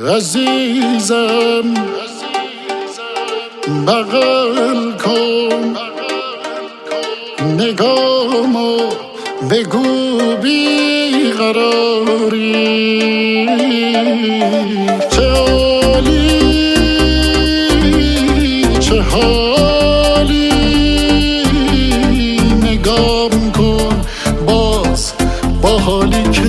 عزیزم بغل کن نگامو بگو قراری چه عالی چه حالی. نگام کن باز با حالی که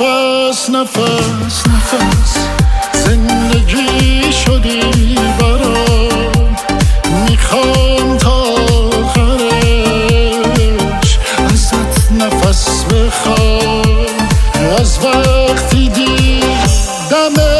نفس نفس نفس. زندگی شدی برام. می‌خوام تا آخرش ازت نفس بخوام. از وقتی دیدمت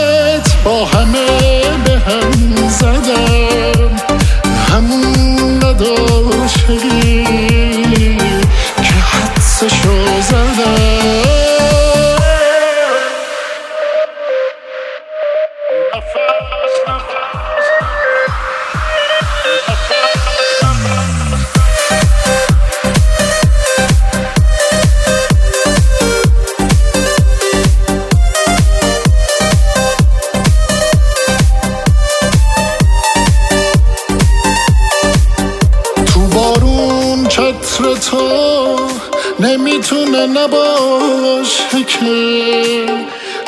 نمی‌تونه نباشه که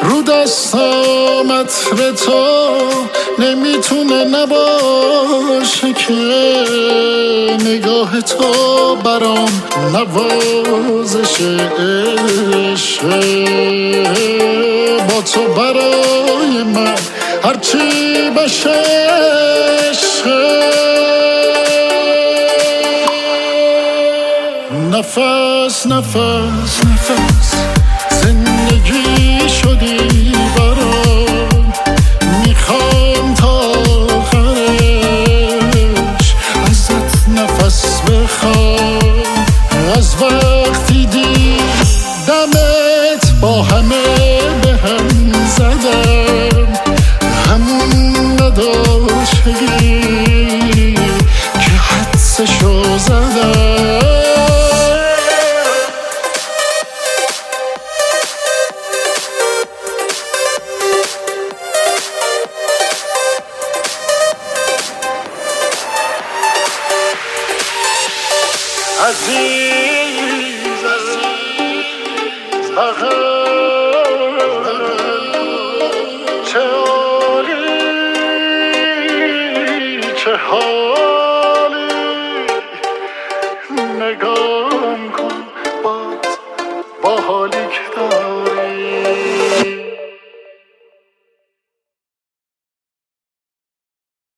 رو دستم عطر تو نمی‌تونه نباشه که نگاه تو برام نوازش با تو برای من هرچی بشه نفس نفس نفس. از وقتی دیدمت با همه به هم زدم. همون نداشتگی که حدسشو زدم. عالی چه حالی نگام کن باز با حالی.